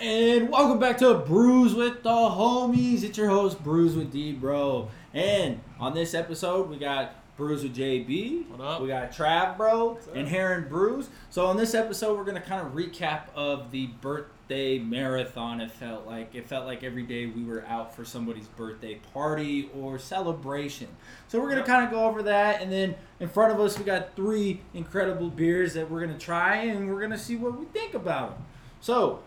And welcome back to Brews with the Homies. It's your host, Brews with D Bro. And on this episode, we got Brews with JB. What up? We got Trav Bro and Heron Brews. So on this episode, we're gonna kind of recap of the birthday marathon. It felt like it felt like every day we were out for somebody's birthday party or celebration. So we're gonna kind of go over that, and then in front of us, we got three incredible beers that we're gonna try, and we're gonna see what we think about them. So.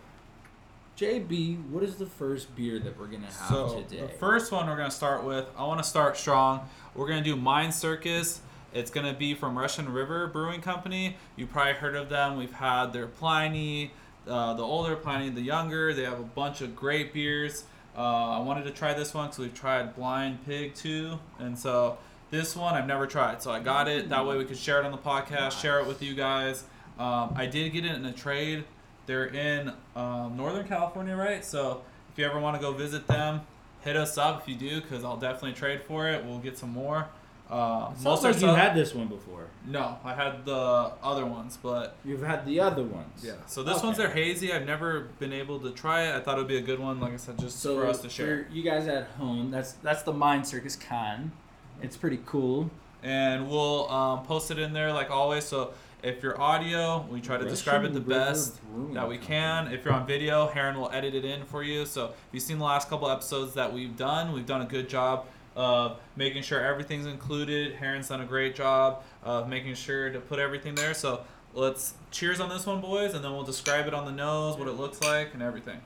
JB, what is the first beer that we're gonna have So today? the first one we're gonna start with, I want to start strong. We're gonna do Mind Circus. It's gonna be from Russian River Brewing Company. You probably heard of them. We've had their Pliny, uh, the older Pliny, the younger. They have a bunch of great beers. Uh, I wanted to try this one because we've tried Blind Pig too, and so this one I've never tried. So I got it. That way we could share it on the podcast, share it with you guys. Um, I did get it in a trade. They're in um, Northern California, right? So if you ever want to go visit them, hit us up if you do, because I'll definitely trade for it. We'll get some more. Uh, most like you had this one before. No, I had the other ones, but You've had the other ones. yeah. So this Okay. one's their hazy. I've never been able to try it. I thought it would be a good one, like I said, just So for us to share. you guys at home, that's that's the Mind Circus Con. It's pretty cool. And we'll um, post it in there like always. So if you're audio, we try to describe it the best. That we can. If you're on video, Heron will edit it in for you. So if you've seen the last couple episodes that we've done, we've done a good job of making sure everything's included. Heron's done a great job of making sure to put everything there. So let's cheers on this one, boys, and then we'll describe it on the nose, what it looks like, and everything.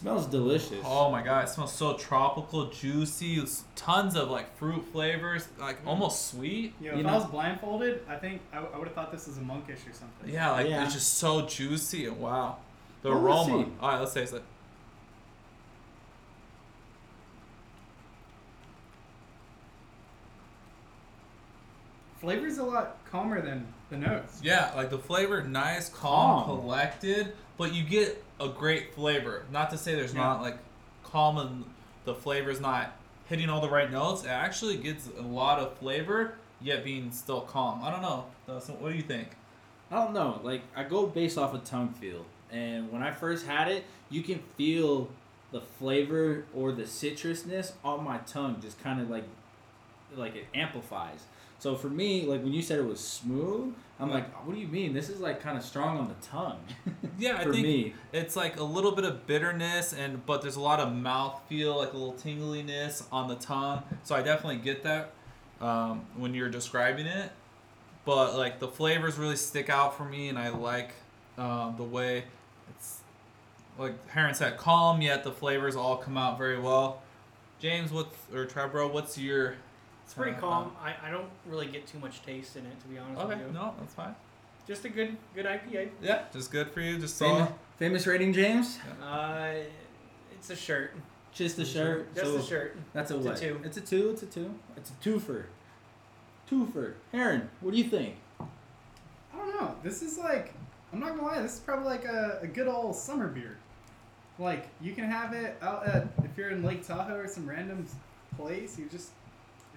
Smells delicious. Oh my god, it smells so tropical, juicy, tons of like fruit flavors, like Mm. almost sweet. Yo, You if know- I was blindfolded, I think I, would have thought this was a monkish or something. Yeah, like Yeah. it's just so juicy and wow. The Well, aroma. All right, let's taste it. Flavor's a lot calmer than the notes. Yeah, like the flavor, nice, calm, Calm. collected, but you get a great flavor. Not to say there's Yeah. not like calm and the flavor's not hitting all the right notes. It actually gets a lot of flavor, yet being still calm. I don't know. Dustin, what do you think? I don't know. Like I go based off of tongue feel, and when I first had it, you can feel the flavor or the citrusness on my tongue, just kind of like, like it amplifies. So for me, like when you said it was smooth, I'm Yeah. like, what do you mean? This is like kind of strong on the tongue. Yeah, I for think me. it's like a little bit of bitterness and but there's a lot of mouth feel like a little tingliness on the tongue so i definitely get that um, when you're describing it but like the flavors really stick out for me and i like um, the way it's like Heron said calm yet the flavors all come out very well james what's or Trevor, what's your It's pretty Uh, calm. I, I don't really get too much taste in it, to be honest okay with you. no that's fine Just a good good IPA. yeah just good for you just Famous, saw famous rating, James. Uh, it's a shirt. Just the shirt. Just so a shirt. That's a It's a what? two. It's a two. It's a two. It's a twofer. Twofer. Heron, what do you think? I don't know. This is like, I'm not gonna lie, this is probably like a, a good old summer beer. Like, you can have it out at, if you're in Lake Tahoe or some random place, you just, if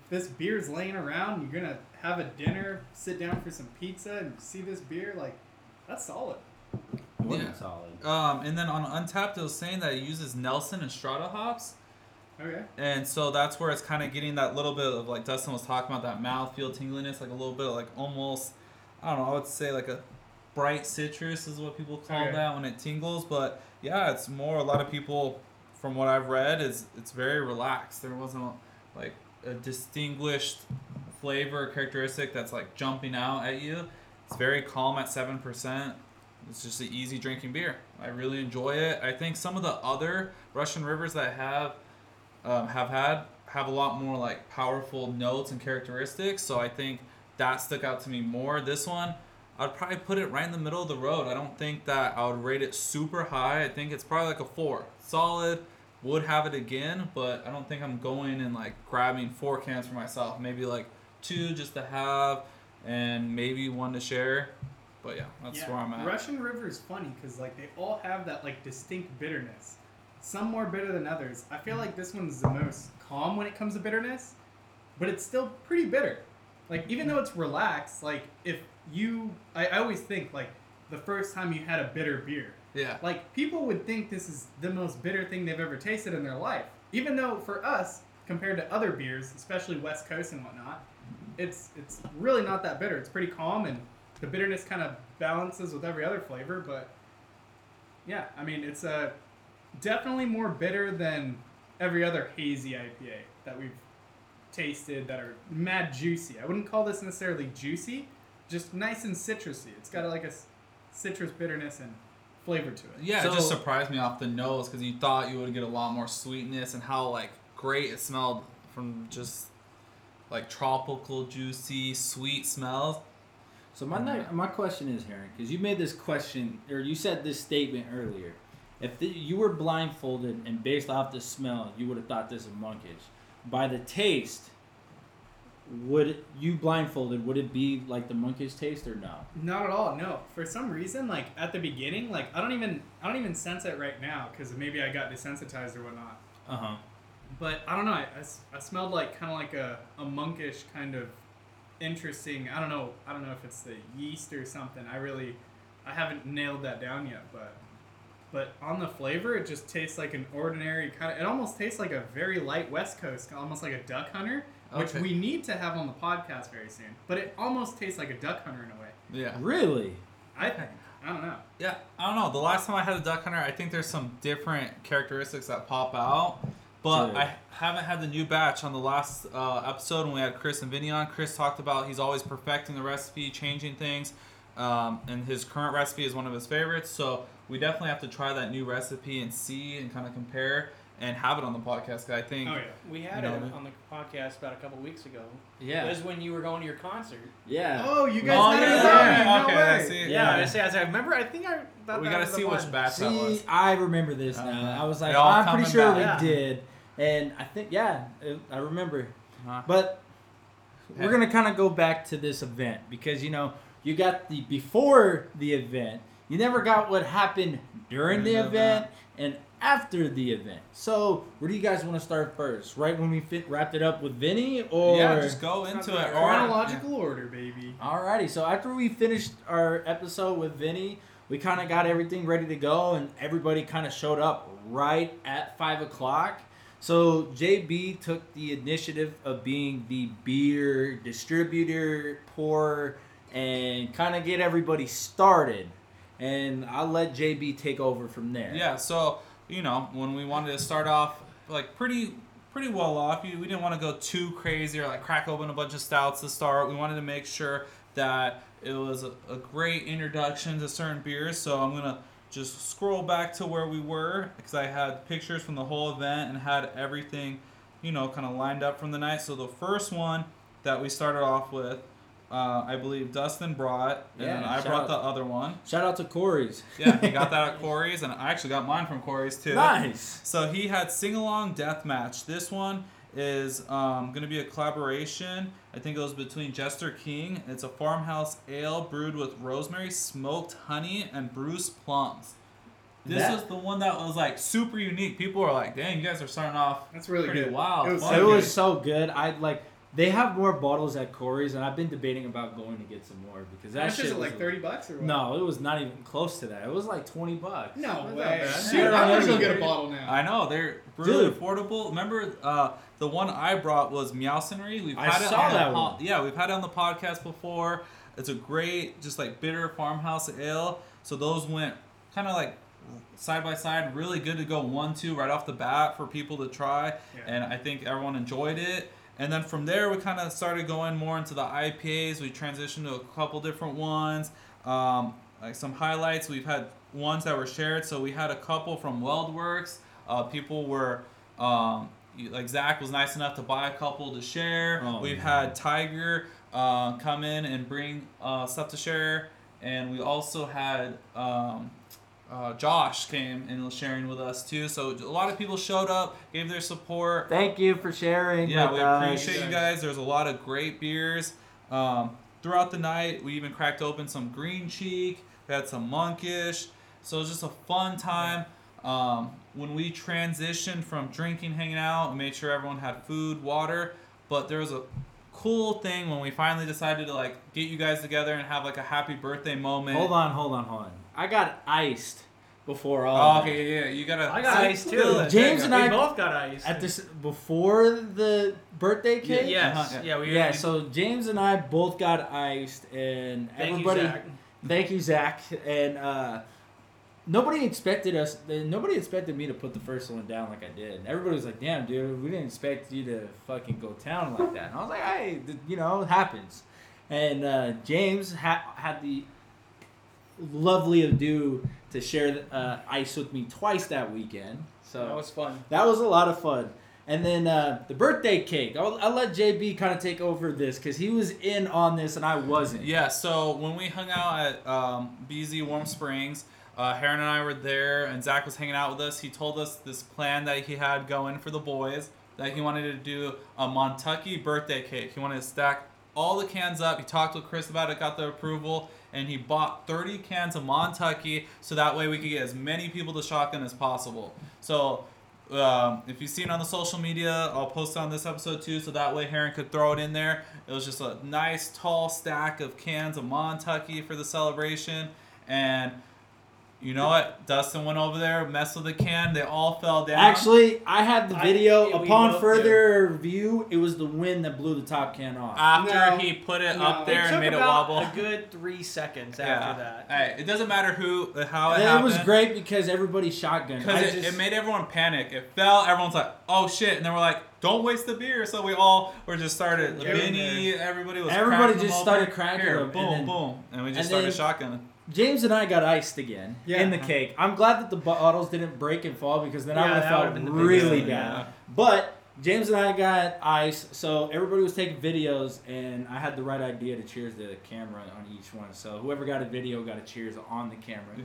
this beer's laying around, you're gonna have a dinner, sit down for some pizza, and see this beer, like, that's solid. More Yeah. than solid. um, and then on Untappd it was saying that it uses nelson and strata hops Okay. And so that's where it's kind of getting that little bit of like Dustin was talking about that mouthfeel tingliness, like a little bit of like almost, I don't know, I would say like a bright citrus is what people call Okay. that when it tingles. But yeah, it's more a lot of people, from what I've read, is it's very relaxed. There wasn't like a distinguished flavor characteristic that's like jumping out at you. It's very calm at seven percent. It's just an easy drinking beer. I really enjoy it. I think some of the other Russian rivers that I have um, have had have a lot more like powerful notes and characteristics. So I think that stuck out to me more. This one, I'd probably put it right in the middle of the road. I don't think that I would rate it super high. I think it's probably like a four, solid. Would have it again, but I don't think I'm going and like grabbing four cans for myself. Maybe like two just to have, and maybe one to share. But yeah, that's yeah. where I'm at. Russian River is funny because like they all have that like distinct bitterness. Some more bitter than others. I feel like this one's the most calm when it comes to bitterness, but it's still pretty bitter. Like even though it's relaxed, like if you, I, I always think like the first time you had a bitter beer. Yeah. Like people would think this is the most bitter thing they've ever tasted in their life, even though for us, compared to other beers, especially West Coast and whatnot, it's it's really not that bitter. It's pretty calm, and the bitterness kind of balances with every other flavor. But yeah, I mean, it's uh, definitely more bitter than every other hazy IPA that we've tasted that are mad juicy. I wouldn't call this necessarily juicy, just nice and citrusy. It's got like a citrus bitterness and flavor to it. Yeah, So- it just surprised me off the nose because you thought you would get a lot more sweetness and how like great it smelled from just like tropical, juicy, sweet smells. So my ne- my question is, Heron, because you made this question or you said this statement earlier. If the, you were blindfolded and based off the smell, you would have thought this is monkish. By the taste, would you blindfolded? Would it be like the monkish taste or no? Not at all. No. For some reason, like at the beginning, like I don't even I don't even sense it right now because maybe I got desensitized or whatnot. Uh huh. But I don't know. I I smelled like kind of like a, a monkish kind of interesting. I don't know. I don't know if it's the yeast or something. I really I haven't nailed that down yet. But but on the flavor, it just tastes like an ordinary kind of. It almost tastes like a very light West Coast, almost like a duck hunter, which Okay. we need to have on the podcast very soon. But it almost tastes like a duck hunter in a way. Yeah. Really? I think. I don't know. Yeah, I don't know. The last time I had a duck hunter, I think there's some different characteristics that pop out. But Dude. I haven't had the new batch on the last uh, episode when we had Chris and Vinny on. Chris talked about he's always perfecting the recipe, changing things, um, and his current recipe is one of his favorites. So we definitely have to try that new recipe and see and kind of compare and have it on the podcast. 'cause I think Oh yeah. We had You know, it on the podcast about a couple weeks ago. It Yeah. was when you were going to your concert. Yeah. Oh, you guys Oh, had yeah, it yeah. No okay, way. I see. Yeah, Yeah. I say, I remember. I think I. Thought we got to see one. which batch that was. See, I remember this now. Uh-huh. I was like, They I'm pretty sure back. we Yeah. did, and I think yeah, it, I remember. Uh-huh. But we're gonna kind of go back to this event because you know you got the before the event, you never got what happened during the During the event and after the event. So where do you guys want to start first? Right when we fit, wrapped it up with Vinny, or yeah, just go into it. Or, Chronological order, baby. Alrighty, so after we finished our episode with Vinny, we kind of got everything ready to go, and everybody kind of showed up right at five o'clock. So JB took the initiative of being the beer distributor, pour, and kind of get everybody started. And I'll let JB take over from there. Yeah, so you know, when we wanted to start off like pretty pretty well off, we didn't want to go too crazy or like crack open a bunch of stouts to start. We wanted to make sure that it was a, a great introduction to certain beers. So I'm gonna just scroll back to where we were because I had pictures from the whole event and had everything, you know, kind of lined up from the night. So the first one that we started off with. Uh, I believe Dustin brought, and Yeah, then I brought out. the other one. Shout out to Corey's. Yeah, he got that at Corey's, and I actually got mine from Corey's too. nice. So he had Sing Along Death Match. This one is um, going to be a collaboration. I think it was between Jester King. It's a farmhouse ale brewed with rosemary, smoked honey, and Bruce plums. This That- was the one that was like super unique. People were like, "Dang, you guys are starting off That's really pretty good. wild." It was fun." it was so good. I like. They have more bottles at Corey's, and I've been debating about going to get some more because How that much shit is it? was Like thirty bucks or what? No, it was not even close to that. It was like twenty bucks. No Not that way. bad. Dude, Yeah, I'm gonna go get a bottle now. I know they're really Dude. affordable. Remember, uh, the one I brought was Meowcenery. We've I had it saw on the that po- one. Yeah, we've had it on the podcast before. It's a great, just like bitter farmhouse ale. So those went kind of like side by side. Really good to go one two right off the bat for people to try, Yeah. and I think everyone enjoyed it. And then from there, we kind of started going more into the IPAs. We transitioned to a couple different ones. Um, like some highlights, we've had ones that were shared. So we had a couple from WeldWerks. Uh, people were, um, like Zach was nice enough to buy a couple to share. Oh, we've man. had Tiger uh, come in and bring uh, stuff to share. And we also had um, uh, Josh came and was sharing with us too. So a lot of people showed up, gave their support. Thank you for sharing. Yeah, we us. appreciate you guys. There's a lot of great beers. Um, throughout the night, we even cracked open some Green Cheek. We had some Monkish. So it was just a fun time. Um, when we transitioned from drinking, hanging out, we made sure everyone had food, water. But there was a cool thing when we finally decided to like get you guys together and have like a happy birthday moment. Hold on, hold on, hold on. I got iced before all. Oh, okay, yeah, yeah. You gotta. I got See, ice, too. James and I- both got iced At this before the birthday Yeah, cake. yes. Uh-huh, yeah. we Yeah, we- so James and I both got iced, and thank everybody. you, Zach. Thank you, Zach. And uh, nobody expected us. Nobody expected me to put the first one down like I did. And everybody was like, "Damn, dude, we didn't expect you to fucking go town like that." And I was like, "Hey, you know, it happens." And uh, James ha- had the lovely ado to share uh, ice with me twice that weekend. So That was fun. that was a lot of fun. And then uh, the birthday cake. I'll, I'll let JB kind of take over this because he was in on this and I wasn't. Yeah, so when we hung out at um, BZ Warm Springs, uh, Heron and I were there, and Zach was hanging out with us. He told us this plan that he had going for the boys that he wanted to do a Montucky birthday cake. He wanted to stack all the cans up. He talked with Chris about it, got the approval, and he bought 30 cans of Montucky so that way we could get as many people to shotgun as possible. So um, if you've seen on the social media, I'll post on this episode too, so that way Heron could throw it in there. It was just a nice tall stack of cans of Montucky for the celebration, and you know what? Dustin went over there, messed with the can. They all fell down. Actually, I had the video. yeah, we Upon both further review, it was the wind that blew the top can off. after No. he put it No. up there it and took made it wobble. a good three seconds yeah. after that. Hey, it doesn't matter who, uh, how it And it happened. was great because everybody shotgunned. Because it, just- it made everyone panic. It fell. Everyone's like, "Oh shit!" And then we're like, "Don't waste the beer." So we all were just started. Yeah, Vinny, everybody was. Everybody cracking just them started cracking Here, them, and Boom, then- boom, and we just and started shotgunning. James and I got iced again Yeah. in the cake. I'm glad that the bottles didn't break and fall because then I would have felt been really bad. yeah. But James and I got ice, so everybody was taking videos, and I had the right idea to cheers the camera on each one. So whoever got a video got a cheers on the camera,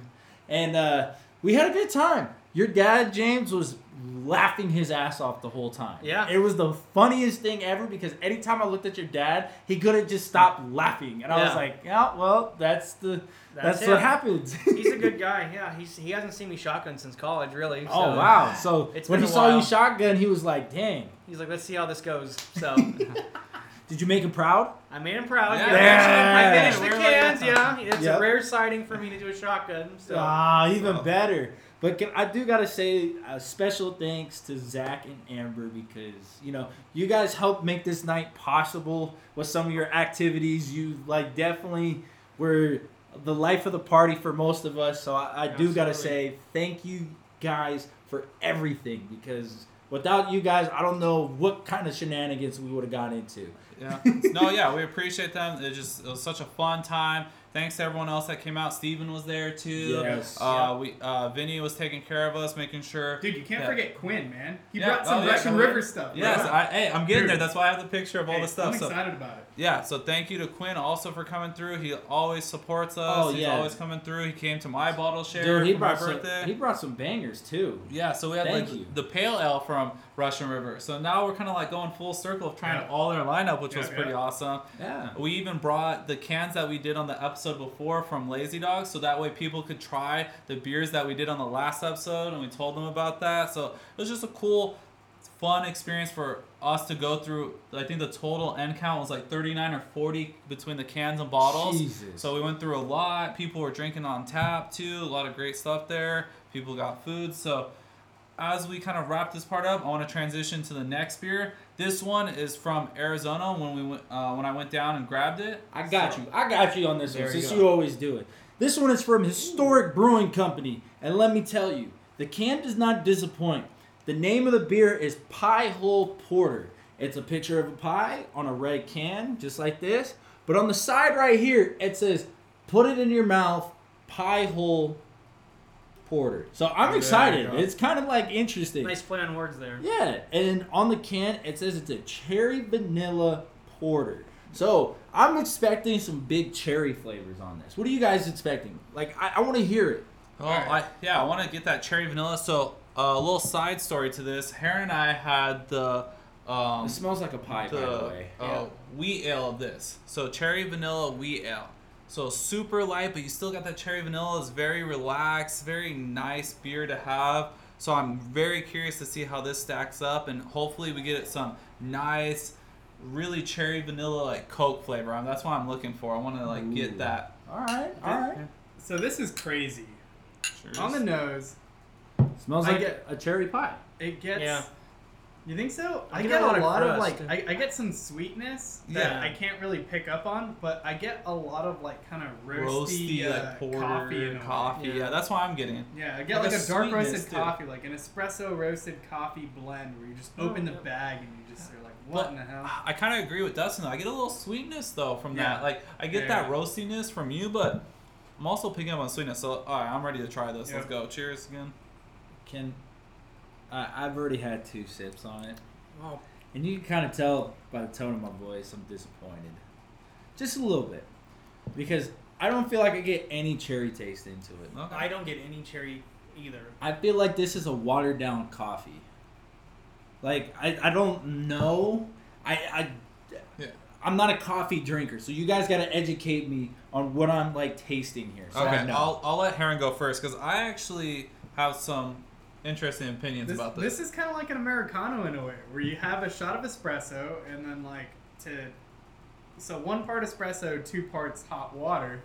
and uh, we had a good time. Your dad James was laughing his ass off the whole time. Yeah. it was the funniest thing ever because anytime I looked at your dad, he couldn't just stop laughing, and I was like, yeah, well, that's the that's, That's what happens. He's a good guy. Yeah, he's he hasn't seen me shotgun since college, really. So Oh wow! So It's when he saw you shotgun, he was like, "Dang!" He's like, let's see how this goes. So Did you make him proud? I made him proud. Yeah. Yeah, Yeah. I finished the cans. Yeah, it's Yep. a rare sighting for me to do a shotgun. So Ah, even So- better. But can, I do gotta say a special thanks to Zach and Amber because you know you guys helped make this night possible with some of your activities. You like definitely were the life of the party for most of us. So I, I do gotta say thank you guys for everything because without you guys, I don't know what kind of shenanigans we would have got into. Yeah. no, yeah, we appreciate them. It just it was such a fun time. Thanks to everyone else that came out. Steven was there too. Yes. Uh, we uh, Vinny was taking care of us, making sure. Dude, you can't Yeah. forget Quinn, man. He Yeah. brought some Oh, yeah, Russian. River stuff. bro. Yes, I, hey, I'm getting Dude. there. That's why I have the picture of all Hey, the stuff. I'm So excited about it. Yeah, so thank you to Quinn also for coming through. He always supports us. Oh, He's yeah. always coming through. He came to my bottle share Dude, he for my brought some, birthday. he brought some bangers too. Yeah, so we had Thank like you. the pale ale from Russian River. So now we're kind of like going full circle of trying Yeah. all their lineup, which Yeah, was pretty yeah. awesome. Yeah. We even brought the cans that we did on the episode before from Lazy Dog, so that way people could try the beers that we did on the last episode, and we told them about that. So it was just a cool, fun experience for us to go through. I think the total end count was like 39 or 40 between the cans and bottles. Jesus. So we went through a lot. People were drinking on tap too. A lot of great stuff there. People got food. So as we kind of wrap this part up, I want to transition to the next beer. This one is from Arizona. When we went, uh, when I went down and grabbed it, I got So- you. I got you on this one since go. you always do it. This one is from Historic Brewing Company, and let me tell you, the can does not disappoint. The name of the beer is Pie Hole Porter. It's a picture of a pie on a red can, just like this. But on the side right here, it says, "Put it in your mouth, Pie Hole Porter." So I'm There excited. It's kind of like interesting. nice play on words there. Yeah, and on the can it says it's a cherry vanilla porter. So I'm expecting some big cherry flavors on this. What are you guys expecting? Like I, I want to hear it. Oh, Alright. I, yeah, I want to get that cherry vanilla. So uh, a little side story to this. Heron and I had the um, It smells like a pie, by the the way. uh, wheat ale of this. So cherry vanilla wheat ale. So super light, but you still got that cherry vanilla. It's very relaxed, very nice beer to have. So I'm very curious to see how this stacks up, and hopefully we get it some nice really cherry vanilla like Coke flavor. Um, That's what I'm looking for. I want to like Ooh. get that. All right, all right. So this is crazy. Cheers. On the nose, Smells I like get- a cherry pie. it gets. Yeah. You think so? I I get get a a lot of of crust. like I, I get some sweetness that Yeah. I can't really pick up on, but I get a lot of like kind of roasty, roasty, uh, like porter coffee. In a way. coffee. Yeah. Yeah. that's why I'm getting. it. Yeah, I get Like like, a a, dark sweetness, roasted too. coffee, like an espresso roasted coffee blend, where you just Oh, open the yeah. bag and you just are like, what But in the hell? I kind of agree with Dustin though. I get a little sweetness though from Yeah. that. Like I get Yeah. that roastiness from you, but I'm also picking up on sweetness. So all right, I'm ready to try this. Let's Yeah. go. Cheers again. Can I I've already had two sips on it, Oh, and you can kind of tell by the tone of my voice I'm disappointed, just a little bit, because I don't feel like I get any cherry taste into it. Okay. I don't get any cherry either. I feel like this is a watered down coffee. Like I, I don't know. I I Yeah. I'm not a coffee drinker, so you guys got to educate me on what I'm like tasting here. So Okay. I'll, I'll let Heron go first because I actually have some interesting opinions This, about this. this is kind of like an americano in a way, where you have a shot of espresso and then like to, so one part espresso, two parts hot water.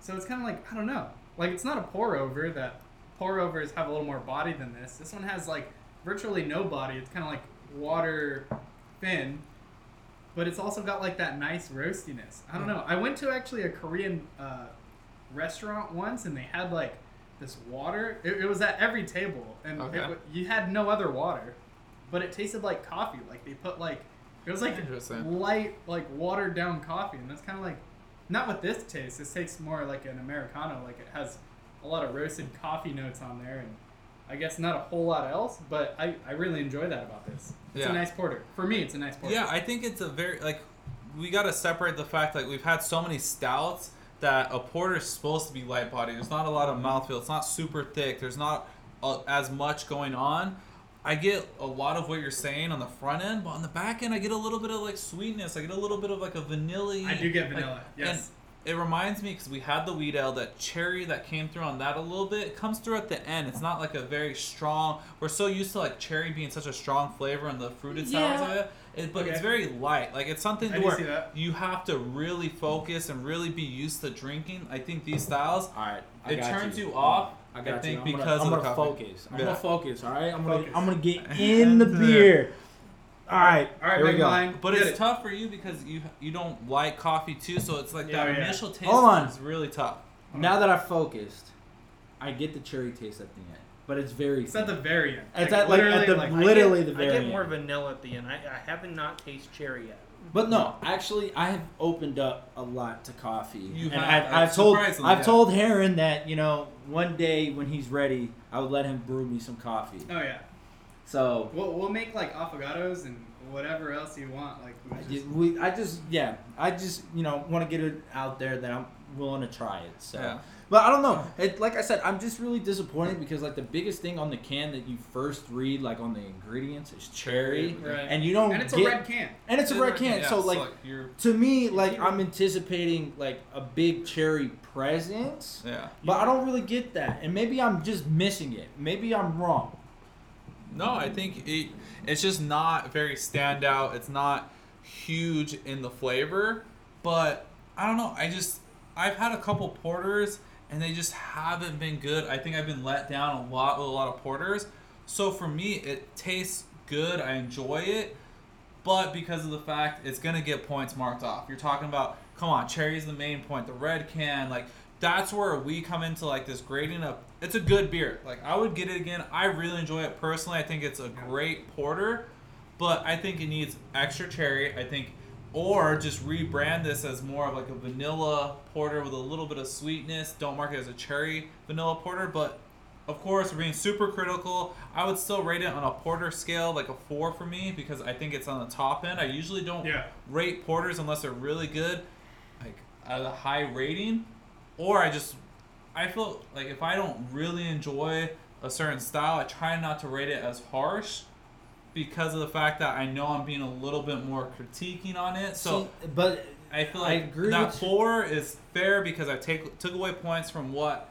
So it's kind of like I don't know, like it's not a pour over. That pour overs have a little more body than this. This one has like virtually no body. It's kind of like water thin, but it's also got like that nice roastiness. I don't know. I went to actually a Korean uh, restaurant once, and they had like this water. It, it was at every table, and Okay. wa- you had no other water, but it tasted like coffee. Like they put like it was like light, like watered down coffee, and that's kind of like not what this tastes. This tastes more like an americano. Like it has a lot of roasted coffee notes on there, and I guess not a whole lot else. But I, I really enjoy that about this. It's Yeah. a nice porter. For me, it's a nice porter. Yeah, I think it's a very like we got to separate the fact like we've had so many stouts that a porter is supposed to be light body. There's not a lot of mouthfeel. It's not super thick. There's not uh, as much going on. I get a lot of what you're saying on the front end, but on the back end, I get a little bit of like sweetness. I get a little bit of like a vanilla. I do get vanilla. yes. it reminds me because we had the wheat ale, that cherry that came through on that a little bit. It comes through at the end. It's not like a very strong. We're so used to like cherry being such a strong flavor and the fruited sours Yeah. of it. It but it's very light. Like it's something I to where see that. you have to really focus and really be used to drinking. I think these styles. all right. I It turns you. you off, I got I think, you. I'm because gonna, of I'm the gonna coffee. focus. I'm Yeah. gonna focus. All right. I'm gonna I'm gonna get in the beer. All right. All right, here we go. line. But Get it's it. tough for you because you you don't like coffee too. So it's like Yeah, that yeah. initial taste Hold on. is really tough. Now that I've focused, I get the cherry taste at the end, but it's very. It's at the very end. It's at, like, at the- I Literally get, the I very get more end. vanilla at the end. I, I haven't not tasted cherry yet. But no, actually, I have opened up a lot to coffee, You and have, I've, I've told surprisingly, I've yeah. told Heron that you know one day when he's ready, I would let him brew me some coffee. Oh yeah. So We'll, we'll make like affogatos and whatever else you want. Like I we'll just, just, we, I just yeah, I just you know want to get it out there that I'm willing to try it. So. Yeah. But I don't know. It, like I said, I'm just really disappointed because like the biggest thing on the can that you first read like on the ingredients is cherry, Right. and you don't and it's get a red can. and it's a red can. Yeah, so it's like you're to me, like I'm anticipating like a big cherry presence, yeah. but I don't really get that, and maybe I'm just missing it. Maybe I'm wrong. No, I think it, it's just not very standout. It's not huge in the flavor, but I don't know. I just I've had a couple porters and they just haven't been good. I think I've been let down a lot with a lot of porters. So for me, it tastes good. I enjoy it, but because of the fact it's gonna get points marked off. You're talking about come on, cherry's the main point. The red can like that's where we come into like this grading up. It's a good beer. Like I would get it again. I really enjoy it personally. I think it's a great porter, but I think it needs extra cherry. I think, or just rebrand this as more of like a vanilla porter with a little bit of sweetness. Don't mark it as a cherry vanilla porter, but of course, we're being super critical. I would still rate it on a porter scale, like a four for me, because I think it's on the top end. I usually don't Yeah. rate porters unless they're really good, like at a high rating, or I just I feel like if I don't really enjoy a certain style, I try not to rate it as harsh because of the fact that I know I'm being a little bit more critiquing on it. So See, but I feel I like agree that four is fair because I take took away points from what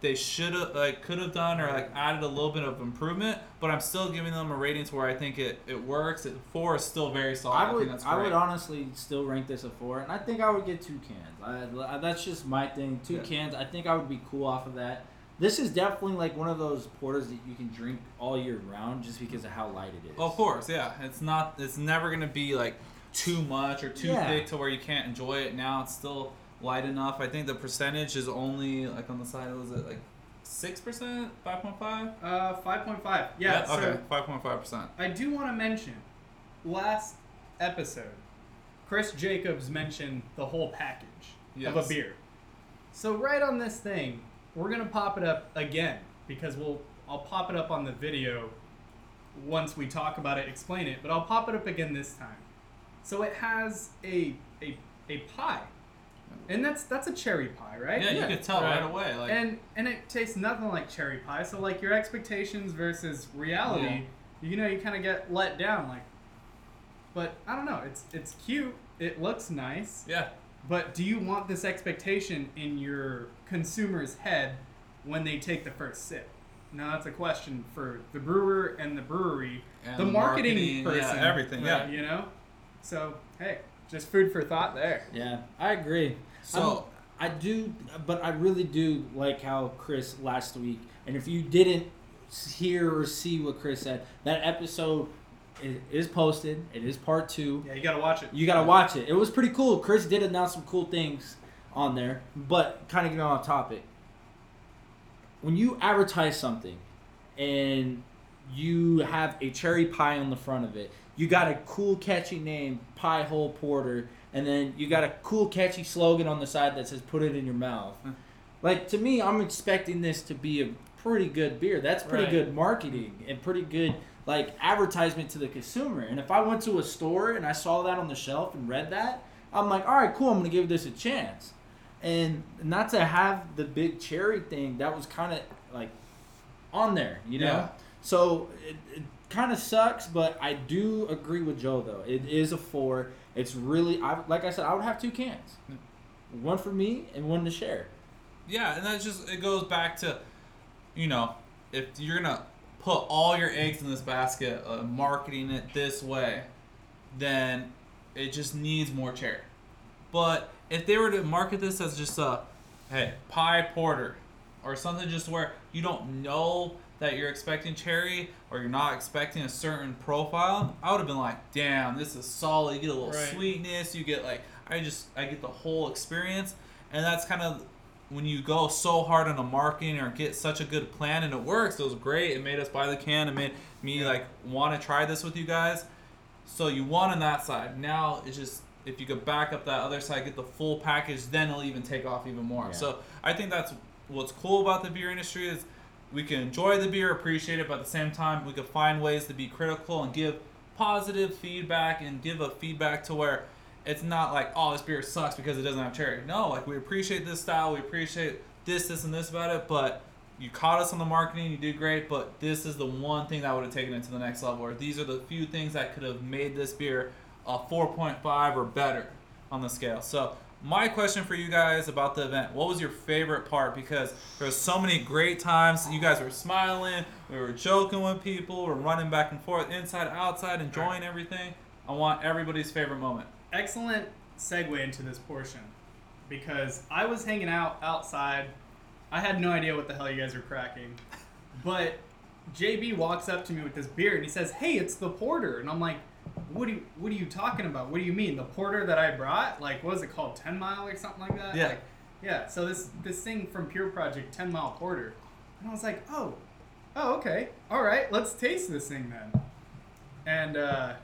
they should have like could have done or like added a little bit of improvement. But I'm still giving them a rating to where I think it, it works. It, four is still very solid. I, I would think that's I would honestly still rank this a four, and I think I would get two cans. I, I- that's just my thing. Two Yeah. cans. I think I would be cool off of that. This is definitely like one of those porters that you can drink all year round just because of how light it is. Of course, yeah. It's not. It's never gonna be like too much or too Yeah. thick to where you can't enjoy it. Now it's still light enough. I think the percentage is only like on the side. Was it like six percent, five point five? Uh, five point five. Yeah. so Okay. Five point five percent. I do want to mention, last episode, Chris Jacobs mentioned the whole package of a beer. So right on this thing, we're gonna pop it up again because we'll I'll pop it up on the video once we talk about it, explain it, but I'll pop it up again this time. So it has a a, a pie. And that's that's a cherry pie, right? Yeah, you Yeah. could tell Right. right away. Like and and it tastes nothing like cherry pie. So like your expectations versus reality, you know, you kind of get let down. Like, but I don't know. It's it's cute. It looks nice. yeah, But do you want this expectation in your consumer's head when they take the first sip? Now that's a question for the brewer and the brewery, and the marketing, marketing, yeah, person, everything, yeah. You know, so hey, just food for thought there. Yeah, I agree. So um, I do, but I really do like how Chris last week. And if you didn't hear or see what Chris said, that episode i- is posted. It is part two. Yeah, you gotta watch it. You gotta watch it. It was pretty cool. Chris did announce some cool things on there, but kind of getting on topic. When you advertise something, and you have a cherry pie on the front of it, you got a cool, catchy name, Pie Hole Porter, and then you got a cool, catchy slogan on the side that says "Put it in your mouth." Like to me, I'm expecting this to be a pretty good beer. That's pretty Right. good marketing and pretty good like advertisement to the consumer. And if I went to a store and I saw that on the shelf and read that, I'm like, all right, cool. I'm gonna give this a chance. And not to have the big cherry thing, that was kind of like on there, you know. Yeah. So it, it kind of sucks, but I do agree with Joe though. It is a four. It's really, I like I said, I would have two cans, one for me and one to share. Yeah, and that's just it goes back to, you know, if you're gonna put all your eggs in this basket, uh, marketing it this way, then it just needs more cherry. But if they were to market this as just a, hey, pie porter, or something just where you don't know that you're expecting cherry or you're not expecting a certain profile, I would have been like, damn, this is solid. You get a little Right. sweetness. You get like, I just, I get the whole experience, and that's kind of when you go so hard on the marketing or get such a good plan and it works. It was great. It made us buy the can. It made me like want to try this with you guys. So you won on that side. Now it's just if you could back up that other side, get the full package, then it'll even take off even more. Yeah. So I think that's what's cool about the beer industry is we can enjoy the beer, appreciate it, but at the same time we can find ways to be critical and give positive feedback and give a feedback to where it's not like oh this beer sucks because it doesn't have cherry. No, like we appreciate this style, we appreciate this, this, and this about it, but you caught us on the marketing, you did great, but this is the one thing that would have taken it to the next level. Or these are the few things that could have made this beer a 4.5 or better on the scale. So my question for you guys about the event: What was your favorite part? Because there was so many great times. You guys were smiling, we were joking with people, we're running back and forth, inside, outside, enjoying everything. I want everybody's favorite moment. Excellent segue into this portion because I was hanging out outside. I had no idea what the hell you guys were cracking, but JB walks up to me with this beer and he says, "Hey, it's the porter," and I'm like, "What do you What are you talking about? What do you mean the porter that I brought? Like, what is it called, Ten Mile or something like that?" Yeah. Like, yeah. So this this thing from Pure Project, Ten Mile Porter, and I was like, "Oh, oh, okay, all right, let's taste this thing then." And uh,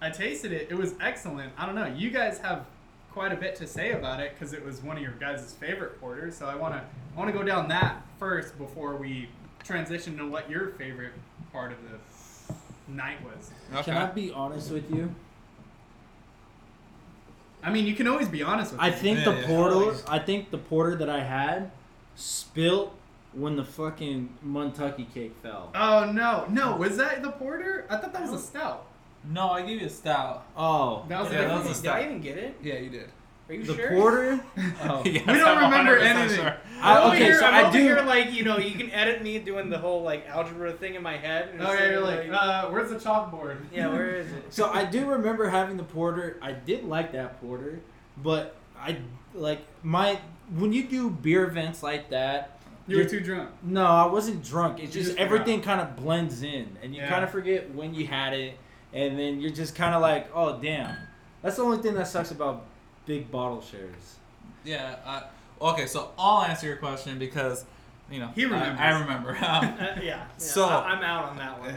I tasted it. It was excellent. I don't know. You guys have quite a bit to say about it because it was one of your guys' favorite porters. So I want to I want to go down that first before we transition to what your favorite part of the night was. Can I be honest with you? I mean, you can always be honest with I me. think Yeah, the yeah. porter, Always. I think the porter that I had, spilt when the fucking Montucky cake fell. Oh no, no, was that the porter? I thought that was a stout. No, I gave you a stout. Oh, That was Yeah, a that was a Did I stout. even get it? Yeah, you did. Are you the sure? porter. Oh. Yes, We don't I'm remember 100% anything. sure. I- I'm over okay, here, so I'm I over do- here like you know you can edit me doing the whole like algebra thing in my head. And Oh yeah, you're like, uh, where's the chalkboard? yeah, where is it? So I do remember having the porter. I did like that porter, but I like my when you do beer events like that. You were you- too drunk. No, I wasn't drunk. It's You just, just everything kind of blends in, and you Yeah. kind of forget when you had it, and then you're just kind of like, oh damn. That's the only thing that sucks about big bottle shares. Yeah. Uh, okay, so I'll answer your question because, you know, He I- remembers. I, remember. Um, Uh, yeah, yeah. So- I, I'm out on that one.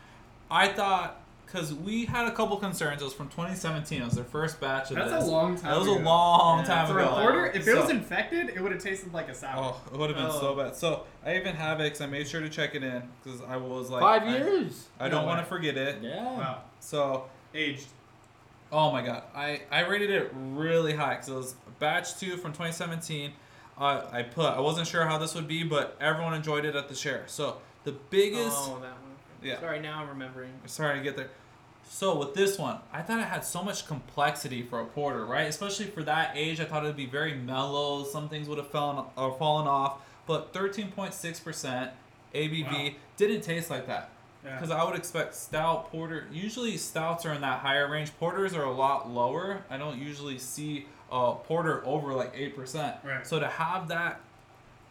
I thought because we had a couple concerns. It was from 2017. It was their first batch of this. That's this. a long time. That was ago. a long Yeah, time For ago. a porter, if it So- was infected, it would have tasted like a sour. Oh, it would have been Oh. so bad. So I even have it because I made sure to check it in because I was like Five I- years. I, don't No want to forget it. Yeah. Wow, So aged. Oh my god, I, I rated it really high because it was batch two from 2017. Uh, I put I wasn't sure how this would be, but everyone enjoyed it at the share. So the biggest, Oh, that one. Yeah. Sorry, now I'm remembering. sorry to get there. So with this one, I thought it had so much complexity for a porter, right? Especially for that age, I thought it would be very mellow. Some things would have fallen or fallen off, but 13.6 percent ABV Wow. didn't taste like that. Yeah. Because I would expect stout porter. Usually stouts are in that higher range. Porters are a lot lower. I don't usually see a porter over like eight percent. Right. So to have that,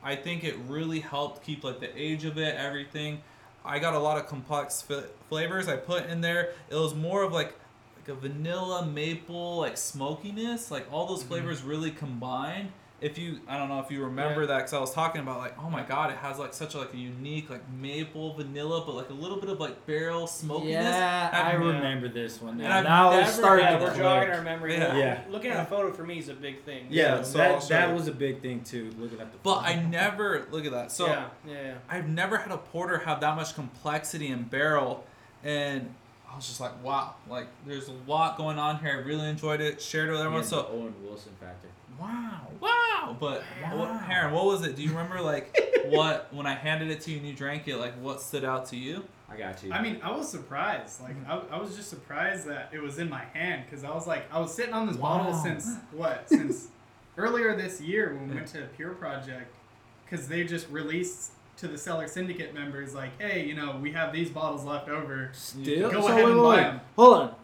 I think it really helped keep like the age of it, everything. I got a lot of complex f- flavors I put in there. It was more of like like a vanilla maple like smokiness. Like all those Mhm. flavors really combined. If you, I don't know if you remember Yeah. that, because I was talking about like, oh my god, it has like such a, like a unique like maple vanilla, but like a little bit of like barrel smokiness. Yeah, I I've- remember this one. Now, I've now it's starting to we're jogging our memory. Yeah. Yeah. Looking at a photo for me is a big thing. Yeah, Yeah, so that, show that was a big thing too. Looking at the. But photo. I never look at that. So yeah, yeah, yeah. I've never had a porter have that much complexity in barrel, and I was just like, wow, like there's a lot going on here. I really enjoyed it. Shared it with everyone. Yeah, So the Owen Wilson factor. Wow, wow. But Wow. What, Aaron, what was it? Do you remember like what when I handed it to you and you drank it? Like what stood out to you? I got you. I mean, I was surprised. Like, mm-hmm. I, I was just surprised that it was in my hand because I was like, I was sitting on this bottle since what? Since earlier this year when we went to Pure Project because they just released to the Cellar Syndicate members, like, hey, you know, we have these bottles left over. Still, Go so ahead wait, and wait, buy wait. 'em. Hold on.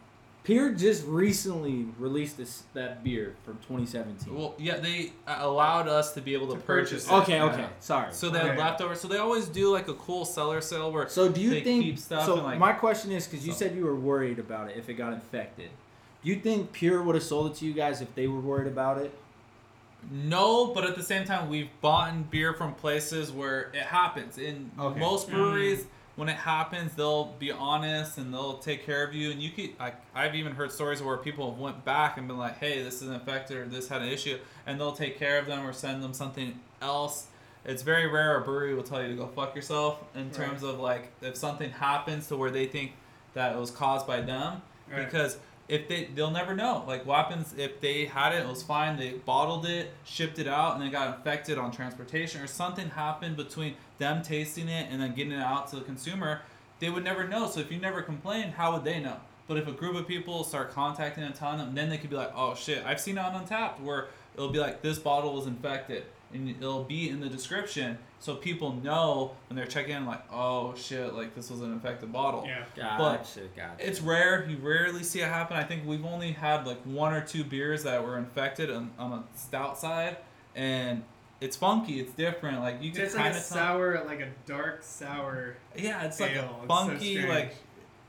Pure just recently released this that beer from 2017. Well, yeah, they uh, allowed us to be able to, To purchase. purchase it. okay, Yeah. okay, sorry. So they Okay. had leftover. So they always do like a cool cellar sale where So do you they think? keep stuff so like- my question is because you So- said you were worried about it if it got infected. Do you think Pure would have sold it to you guys if they were worried about it? No, but at the same time, we've bought beer from places where it happens. In Okay. most breweries, when it happens, they'll be honest and they'll take care of you. And you could, like, I've even heard stories where people have went back and been like, "Hey, this is infected or this had an issue," and they'll take care of them or send them something else. It's very rare a brewery will tell you to go fuck yourself in Right. terms of like if something happens to where they think that it was caused by them Right. because if they they'll never know. Like what happens if they had it it was fine they bottled it shipped it out and then got infected on transportation or something happened between them tasting it and then getting it out to the consumer they would never know. So if you never complained how would they know? But if a group of people start contacting and telling them then they could be like oh shit i've seen it on Untappd where it'll be like this bottle was infected and it'll be in the description so people know when they're checking in like oh shit like this was an infected bottle Yeah. Gotcha, gotcha. it's rare. You rarely see it happen. I think we've only had like one or two beers that were infected on, on a stout side, and it's funky. It's different. Like you can It's like kind a of sour, like a dark sour. Yeah, it's like ale. a It's so funky. like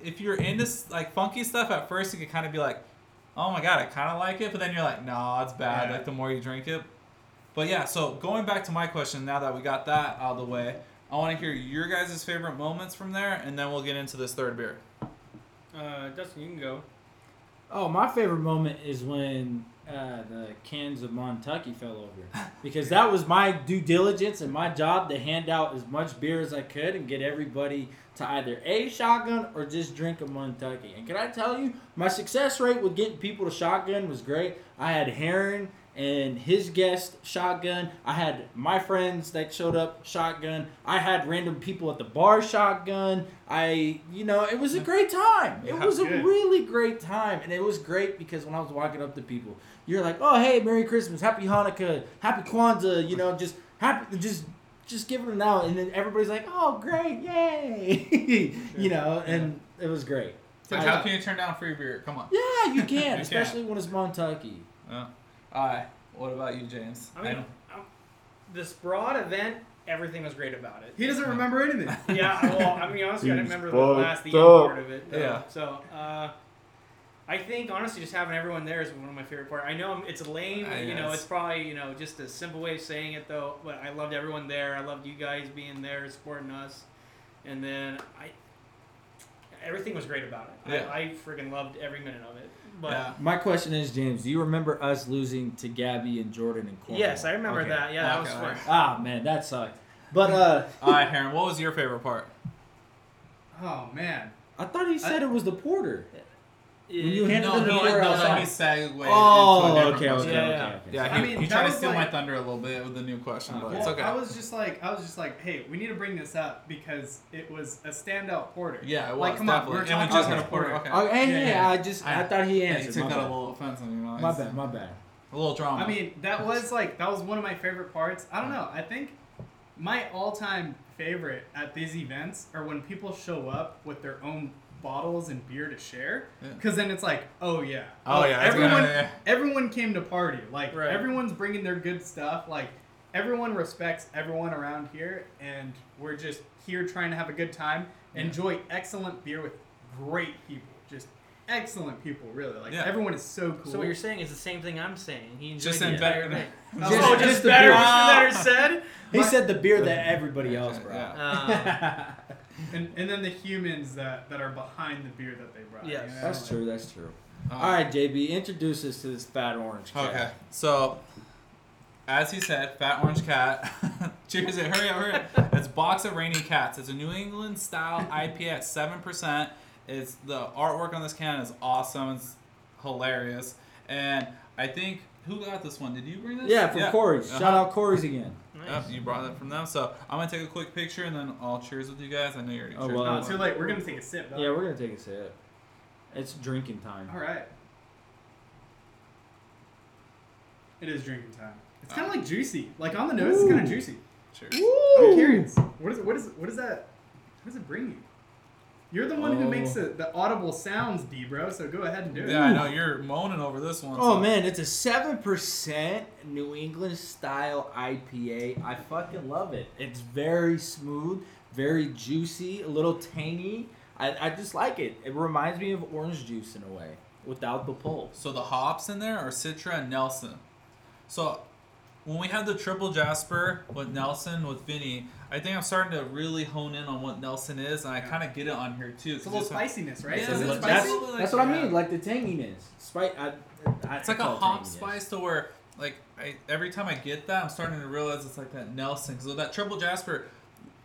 if you're into like funky stuff at first, you can kind of be like, oh my god, I kind of like it, but then you're like, nah, it's bad. Yeah. Like the more you drink it. But yeah, so going back to my question, now that we got that out of the way, I want to hear your guys' favorite moments from there, and then we'll get into this third beer. Uh, Dustin, you can go. Oh, my favorite moment is when uh, the cans of Montucky fell over because that was my due diligence and my job to hand out as much beer as I could and get everybody to either a shotgun or just drink a Montucky. And can I tell you, my success rate with getting people to shotgun was great. I had Heron and his guest shotgun. I had my friends that showed up shotgun. I had random people at the bar shotgun. I, you know, it was a great time. It Yeah, was a really great time, and it was great because when I was walking up to people, you're like, "Oh, hey, Merry Christmas, Happy Hanukkah, Happy Kwanzaa," you know, just happy, just. Just giving it out, and then everybody's like, "Oh, great, yay!" you know, and it was great. So I- how can you turn down free beer? Come on. Yeah, you can, can. especially when it's Montucky. Yeah. All right. What about you, James? I mean, um, this broad event, everything was great about it. He doesn't remember anything. yeah, well, I mean, honestly, I didn't remember the last, the end part of it. though. Yeah. So, uh, I think honestly, just having everyone there is one of my favorite parts. I know it's lame, Uh, you know, yes. it's probably you know just a simple way of saying it though. But I loved everyone there. I loved you guys being there, supporting us, and then I, everything was great about it. Yeah. I, I freaking loved every minute of it. But yeah. My question is, James, do you remember us losing to Gabby and Jordan and Cornwall? yes, I remember Okay. that. Yeah, that was Okay, fun. alright. Ah, man, that sucked. But uh, All right, Aaron. What was your favorite part? Oh man. I thought he said it was the porter. When you Yeah. handed no, him the he, porter no, outside. he segued Oh, into a oh, different okay, okay, question. okay, Yeah, okay. Yeah, I he, mean, he that tried to was steal my thunder a little bit with the new question, but Okay. it's okay. I was just like, I was just like, hey, we need to bring this up because it was a standout porter. yeah, it was Like, come on, definitely. we're and we just about had a porter. porter. Okay. Oh, hey, Yeah, hey, yeah. I just I, I- thought he answered. you took my, that a bad. little offensive, you know. my bad, my bad. A little drama. I mean, that was like that was one of my favorite parts. I don't know. I think my all-time favorite at these events are when people show up with their own bottles and beer to share. Yeah. Because then it's like, oh yeah, Oh, yeah, everyone, gonna- yeah. everyone came to party. Like Right. everyone's bringing their good stuff. Like everyone respects everyone around here, and we're just here trying to have a good time, Yeah. enjoy excellent beer with great people. Just excellent people, really. Like Yeah. everyone is so cool. So what you're saying is the same thing I'm saying. He Just the in entire better. night. Oh, Just- oh, just just the better, beer. better said. He My- said the beer that everybody else brought. Yeah. Um, And, and then the humans that, that are behind the beer that they brought. Yes. you know? that's true. That's true. Uh, All right, JB, introduce us to this fat orange. cat. Okay, so as he said, Fat Orange Cat. Cheers! It. Hurry up! Hurry up! It's Box of Raining Cats. It's a New England style IPA at seven percent. It's the artwork on this can is awesome. It's hilarious, and I think who got this one? Did you bring this? Yeah, from Corey. Uh-huh. Shout out Corey's again. Nice. Yep, you brought that from them. So I'm gonna take a quick picture and then I'll cheers with you guys. I know you're. Oh, well. Oh, too late. We're gonna take a sip. Though. Yeah, we're gonna take a sip. It's drinking time. All right. It is drinking time. It's Uh. kind of like juicy. Like on the nose, it's kind of juicy. Cheers. I'm curious. What is what is what is that? What does it bring you? You're the one who Oh. makes the, the audible sounds, D bro. So go ahead and do it. Yeah, I know you're moaning over this one. Oh so- man, it's a seven percent New England style IPA. I fucking love it. It's very smooth, very juicy, a little tangy. I, I just like it. It reminds me of orange juice in a way, without the pulp. So the hops in there are Citra and Nelson. So when we had the triple Jasper with Nelson with Vinny, I think I'm starting to really hone in on what Nelson is, and I kind of get it on here too. It's a 'cause little it's like- spiciness, right? Yeah, Is it spicy? that's, that's what I mean, like the tanginess. Spice. I, I, It's like a call it hop tanginess. spice to where, like, I, every time I get that, I'm starting to realize it's like that Nelson. So that triple Jasper,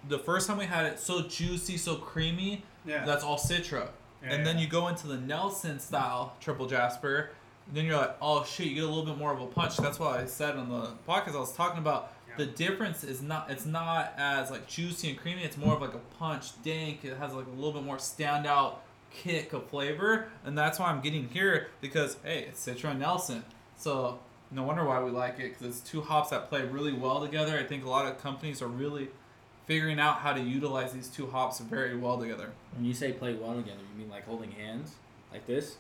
the first time we had it, so juicy, so creamy. Yeah. That's all Citra. Yeah, and then you go into the Nelson style triple Jasper. Then you're like, oh shit, you get a little bit more of a punch. That's why I said on the podcast I was talking about Yeah. The difference is not it's not as like juicy and creamy. It's more of like a punch, dank. It has like a little bit more standout kick of flavor, and that's why I'm getting here because hey, it's Citra Nelson. So no wonder why we like it because it's two hops that play really well together. I think a lot of companies are really figuring out how to utilize these two hops very well together. When you say play well together, you mean like holding hands, like this?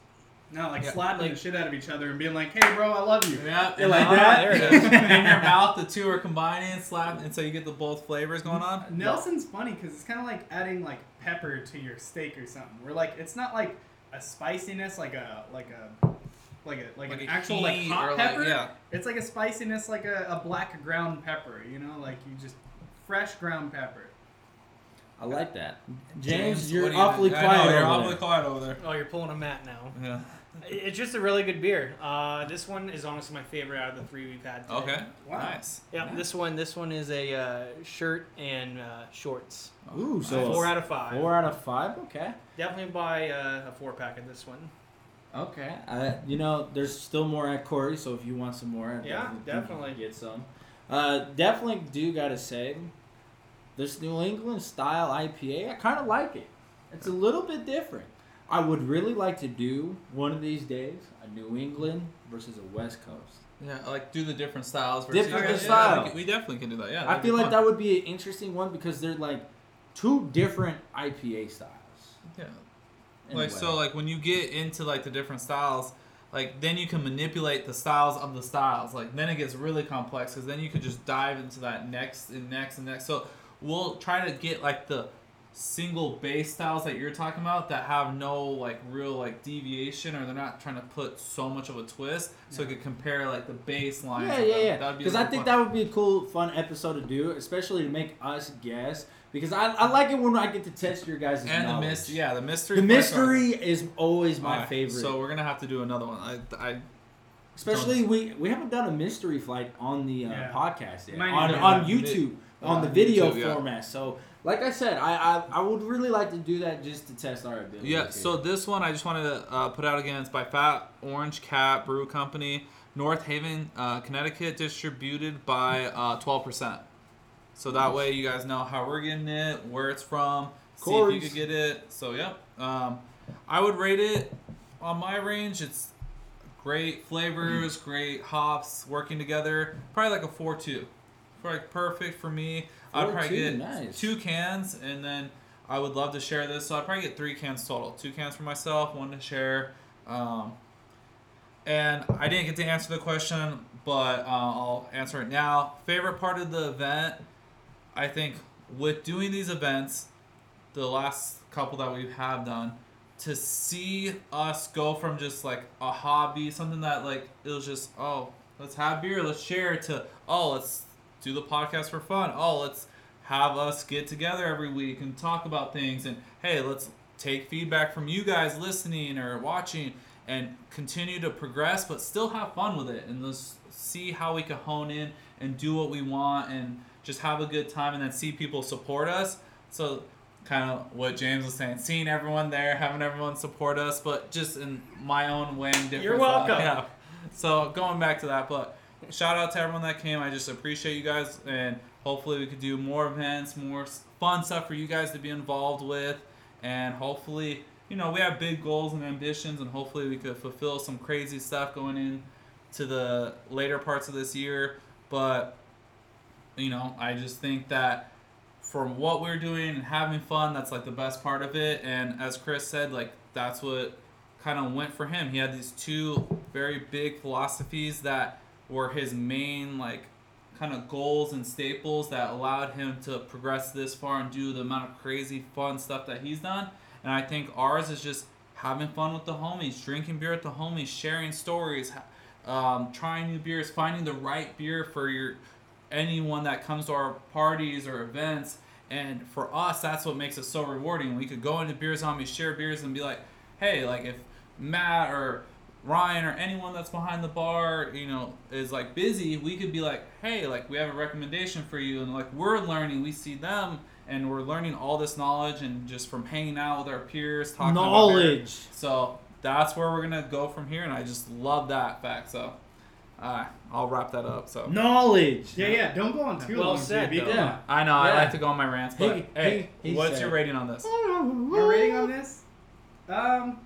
No, like Yeah. slapping Like- the shit out of each other and being like, "Hey, bro, I love you." Yeah, You like that? there it Yeah. is. in your mouth, the two are combining, slap, and so you get the both flavors going on. Nelson's funny because it's kind of like adding like pepper to your steak or something. We're like, it's not like a spiciness, like a like a like a like, Like an actual like hot or, like- pepper. yeah. It's like a spiciness, like a, a black ground pepper. You know, like you just fresh ground pepper. I like that. James, you're what you awfully quiet. Know, you're over awfully there. quiet over there. Oh, you're pulling a mat now. Yeah. It's just a really good beer. Uh, this one is honestly my favorite out of the three we've had. Today. Okay. Wow. Nice. Yeah, Nice. this one. This one is a uh, shirt and uh, shorts. Ooh, so Four out of five. four out of five. Okay. Definitely buy uh, a four pack of this one. Okay. Uh, you know, there's still more at Corey, so if you want some more, I Yeah, definitely. get some. Uh, definitely do gotta say, this New England style IPA, I kind of like it. It's a little bit different. I would really like to do one of these days a New England versus a West Coast. Yeah, like do the different styles. Different yeah, style. we, can- we definitely can do that. Yeah, I feel like fun. that would be an interesting one because they're like two different IPA styles. Yeah. like so like when you get into like the different styles like then you can manipulate the styles of the styles like then it gets really complex because then you could just dive into that next and next and next so we'll try to get like the single bass styles that you're talking about that have no like real like deviation or they're not trying to put so much of a twist so we could compare like the baseline Yeah, yeah, yeah. That'd be Because I think fun. that would be a cool, fun episode to do, especially to make us guess. Because I, I like it when I get to test your guys' and the mystery yeah the mystery The part- mystery is always my Alright, favorite. so we're gonna have to do another one I, I especially we we haven't done a mystery flight on the uh, Yeah. podcast yet on, on. YouTube on the video YouTube, yeah. format. So like I said, I, I I would really like to do that just to test our ability. Yeah, so this one I just wanted to uh, put out again. It's by Fat Orange Cat Brew Company, North Haven, uh, Connecticut, distributed by uh, 12%. So that way you guys know how we're getting it, where it's from, see if you could get it. So, yeah, Um, I would rate it on my range. It's great flavors, great hops working together. Probably like a 4 2. Like perfect for me. I'd probably 4-2, get nice. two cans and then I would love to share this. So I'd probably get three cans total. Two cans for myself, one to share. Um, and I didn't get to answer the question, but uh, I'll answer it now. Favorite part of the event, I think, with doing these events, the last couple that we have done, to see us go from just like a hobby, something that like it was just oh let's have beer, let's share, to oh let's do the podcast for fun. Oh let's have us get together every week and talk about things and hey let's take feedback from you guys listening or watching and continue to progress but still have fun with it and let's see how we can hone in and do what we want and just have a good time and then see people support us so kind of what james was saying seeing everyone there having everyone support us but just in my own way and different You're welcome. yeah so going back to that but shout out to everyone that came. I just appreciate you guys and hopefully we could do more events more fun stuff for you guys to be involved with. And hopefully you know we have big goals and ambitions and hopefully we could fulfill some crazy stuff going in to the later parts of this year. But you know i just think that from what we're doing and having fun that's like the best part of it. And as chris said like that's what kind of went for him. He had these two very big philosophies that were his main like kind of goals and staples that allowed him to progress this far and do the amount of crazy fun stuff that he's done and i think ours is just having fun with the homies drinking beer with the homies sharing stories um, trying new beers finding the right beer for your anyone that comes to our parties or events. And for us, that's what makes it so rewarding. We could go into Beer Zombies, share beers, and be like, hey, like if Matt or Ryan or anyone that's behind the bar, you know, is like busy, we could be like, hey, like we have a recommendation for you. And like we're learning, we see them, and we're learning all this knowledge and just from hanging out with our peers, talking about knowledge. So that's where we're gonna go from here, and I just love that fact. So, uh, I'll wrap that up. So Knowledge. Yeah, yeah. Don't go on too Well long. said, JB. though. Yeah. I know I Yeah. like to go on my rants, but He- hey, he- he what's said- your rating on this? My rating on this, um,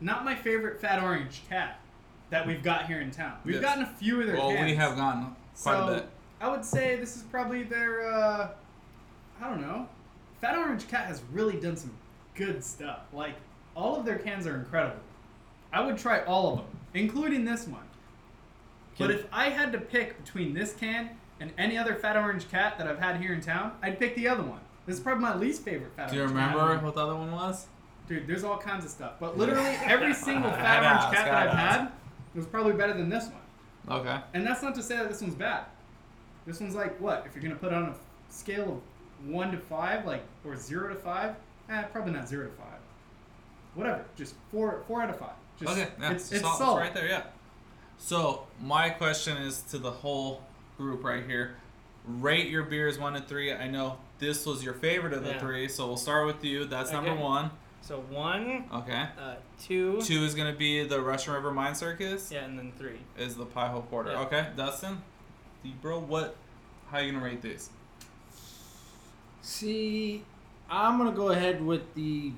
not my favorite fat orange cat that we've got here in town. We've Yes. gotten a few of their Well, cans. we have gotten quite so, a bit. I would say this is probably their, uh, I don't know. Fat Orange Cat has really done some good stuff. Like, all of their cans are incredible. I would try all of them, including this one. But if I had to pick between this can and any other Fat Orange Cat that I've had here in town, I'd pick the other one. This is probably my least favorite Fat orange. Do you remember Cat. what the other one was? Dude, there's all kinds of stuff. But literally every single Fat Orange ask, Cat that I've gotta had was probably better than this one. Okay. And that's not to say that this one's bad. This one's like what? If you're gonna put it on a scale of one to five, like or zero to five, eh, probably not zero to five. Whatever, just four, four out of five. Just, okay. Yeah. it's it's sol- solid. right there. Yeah. So my question is to the whole group right here. Rate your beers one to three. I know this was your favorite of the Yeah. three, so we'll start with you. That's number one. So one, Okay. uh, two, Two is gonna be the Russian River Mine Circus. yeah, and then three. Is the Pie Hole Porter. Yeah. Okay, Dustin. D bro, what? How you gonna rate these? See, I'm gonna go ahead with the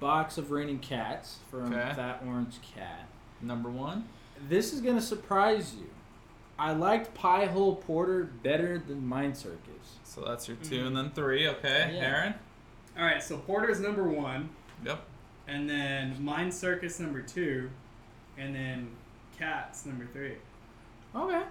box of raining cats from Okay. Fat Orange Cat. Number one. This is gonna surprise you. I liked Pie Hole Porter better than Mine Circus. So that's your 2 Mhm. and then three. Okay, Yeah. Aaron. All right, so Porter's number one, Yep. and then Mine Circus number two, and then Cats number three. Okay.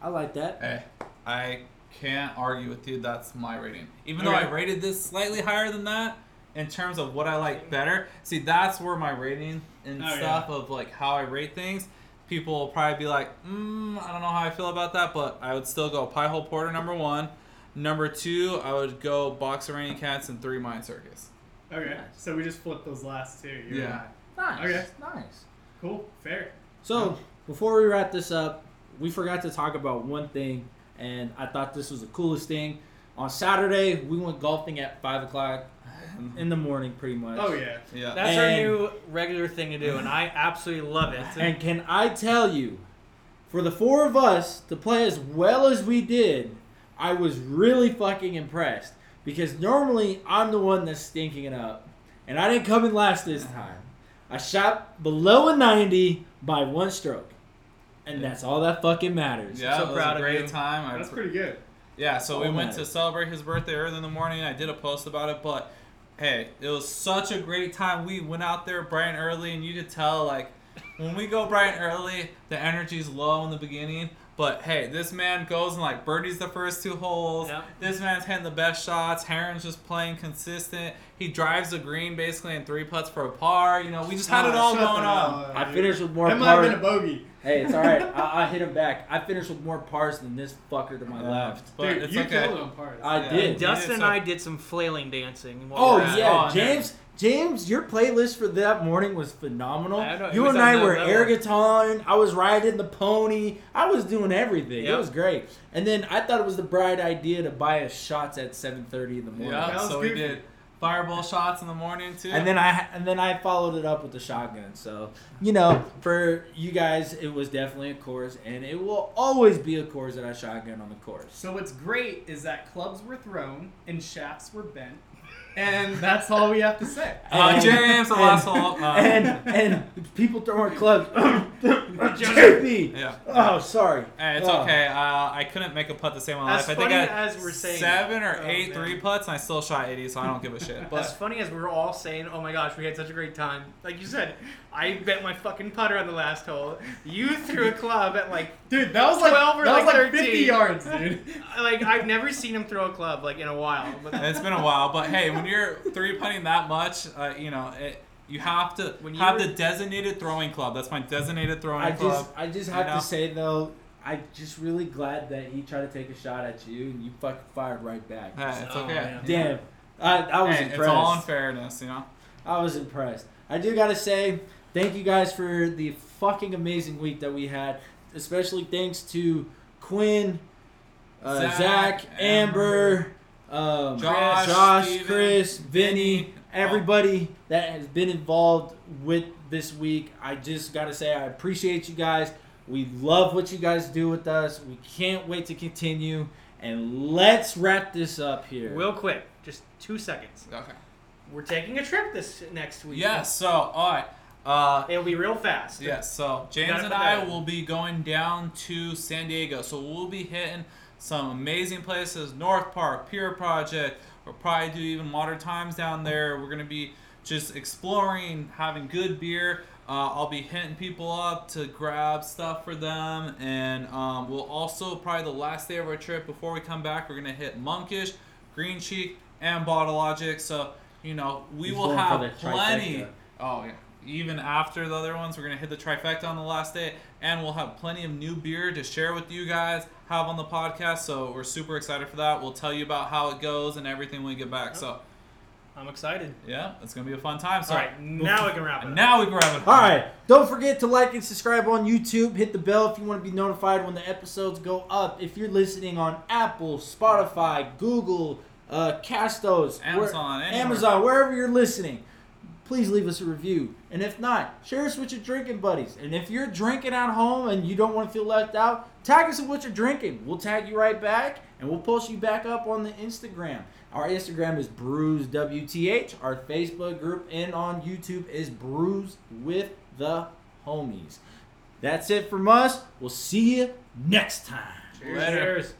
I like that. Hey, I can't argue with you. That's my rating. Even though Okay. I rated this slightly higher than that, in terms of what I like better, see, that's where my rating and Oh, stuff of like how I rate things. People will probably be like, mm, I don't know how I feel about that, but I would still go Pie Hole Porter number one. Number two, I would go Box of Raining Cats and three Mine Circus. Okay, Nice. so we just flipped those last two. You're Yeah. right. Nice. Okay. Nice. Cool. Fair. So before we wrap this up, we forgot to talk about one thing, and I thought this was the coolest thing. On Saturday, we went golfing at five o'clock in the morning, pretty much. Oh yeah. Yeah. That's our new regular thing to do, and I absolutely love it. And can I tell you, for the four of us to play as well as we did, I was really fucking impressed. Because normally I'm the one that's stinking it up. And I didn't come in last this uh-huh. time. I shot below a 90 by one stroke. And that's all that fucking matters. Yeah, so it was proud a of great you. time. I That's pretty good. Yeah, so we Oh, went man. to celebrate his birthday early in the morning. I did a post about it, but hey, it was such a great time. We went out there bright and early, and you could tell like when we go bright and early, the energy's low in the beginning. But hey, this man goes and like birdies the first two holes. Yep. This man's hitting the best shots. Aaron's just playing consistent. He drives the green basically in three putts for a par. You know, we just had it Ah, all going on. up, I finished with more That might have been a bogey. Hey, it's all right. I, I hit him back. I finished with more pars than this fucker to my Yeah. left. But Dude, it's you okay. killed it on pars. I Yeah. did. Dustin and I did some flailing dancing. Oh we were at it. yeah, Oh, James. James, your playlist for that morning was phenomenal. Know, you was and I were level. air guitaring. I was riding the pony. I was doing everything. It was great. And then I thought it was the bright idea to buy us shots at seven thirty in the morning. Yeah, That was so we did fireball shots in the morning too. And then I and then I followed it up with the shotgun. So you know, for you guys, it was definitely a course, and it will always be a course that I shotgun on the course. So what's great is that clubs were thrown and shafts were bent, and that's all we have to say. uh, And- James, the and- last hole. Uh, and and people throwing clubs. JP. yeah. Oh, sorry. Hey, it's Oh. okay. Uh, I couldn't make a putt to save my As life. I think funny I as we're saying seven or Oh, eight man. three putts, and I still shot 80, so I don't give a shit. But As funny as we were all saying, "Oh my gosh, we had such a great time!" Like you said, I bet my fucking putter on the last hole. You threw a club at like, Dude, that was like 12 or that was like like 13. 50 yards, dude. like I've never seen him throw a club like in a while. But it's been a while. But hey, when you're three putting that much, uh, you know, it, you have to When you have were- the designated throwing club. That's my designated throwing I club. just, I just have you know? to say though, I'm just really glad that he tried to take a shot at you and you fucking fired right back. Hey, it's Oh, okay. man. Damn, I, I was Hey, impressed. it's all in fairness, you know. I was impressed. I do gotta say, thank you guys for the fucking amazing week that we had. Especially thanks to Quinn, uh, Zach, Zach, Amber, um, Josh, Josh Steven, Chris, Vinny, Vinny. everybody that has been involved with this week. I just gotta say, I appreciate you guys. We love what you guys do with us. We can't wait to continue. And let's wrap this up here. real quick, just two seconds. Okay. We're taking a trip this next week. Yes. So, all right. Uh, It'll be real fast. Yes, so James and I will be going down to San Diego. So we'll be hitting some amazing places North Park, Pure Project. We'll probably do even modern times down there. We're going to be just exploring, having good beer. Uh, I'll be hitting people up to grab stuff for them. And um, we'll also, probably the last day of our trip before we come back, we're going to hit Monkish, Green Cheek, and Bottle Logic. So, you know, we He's will have plenty. trifecta. Oh yeah. Even after the other ones, we're gonna hit the trifecta on the last day, and we'll have plenty of new beer to share with you guys, have on the podcast. So we're super excited for that. We'll tell you about how it goes and everything when we get back. So I'm excited. yeah, it's gonna be a fun time. So All right, now we can wrap it. up. now we can wrap it. All right. Don't forget to like and subscribe on YouTube. Hit the bell if you want to be notified when the episodes go up. If you're listening on Apple, Spotify, Google, uh, Castos, Amazon, anywhere. Amazon, wherever you're listening, please leave us a review. And if not, share us with your drinking buddies. And if you're drinking at home and you don't want to feel left out, tag us in what you're drinking. We'll tag you right back and we'll post you back up on the Instagram. Our Instagram is Brews WTH. Our Facebook group and on YouTube is Brews with the Homies. That's it from us. We'll see you next time. Cheers. Later. Cheers.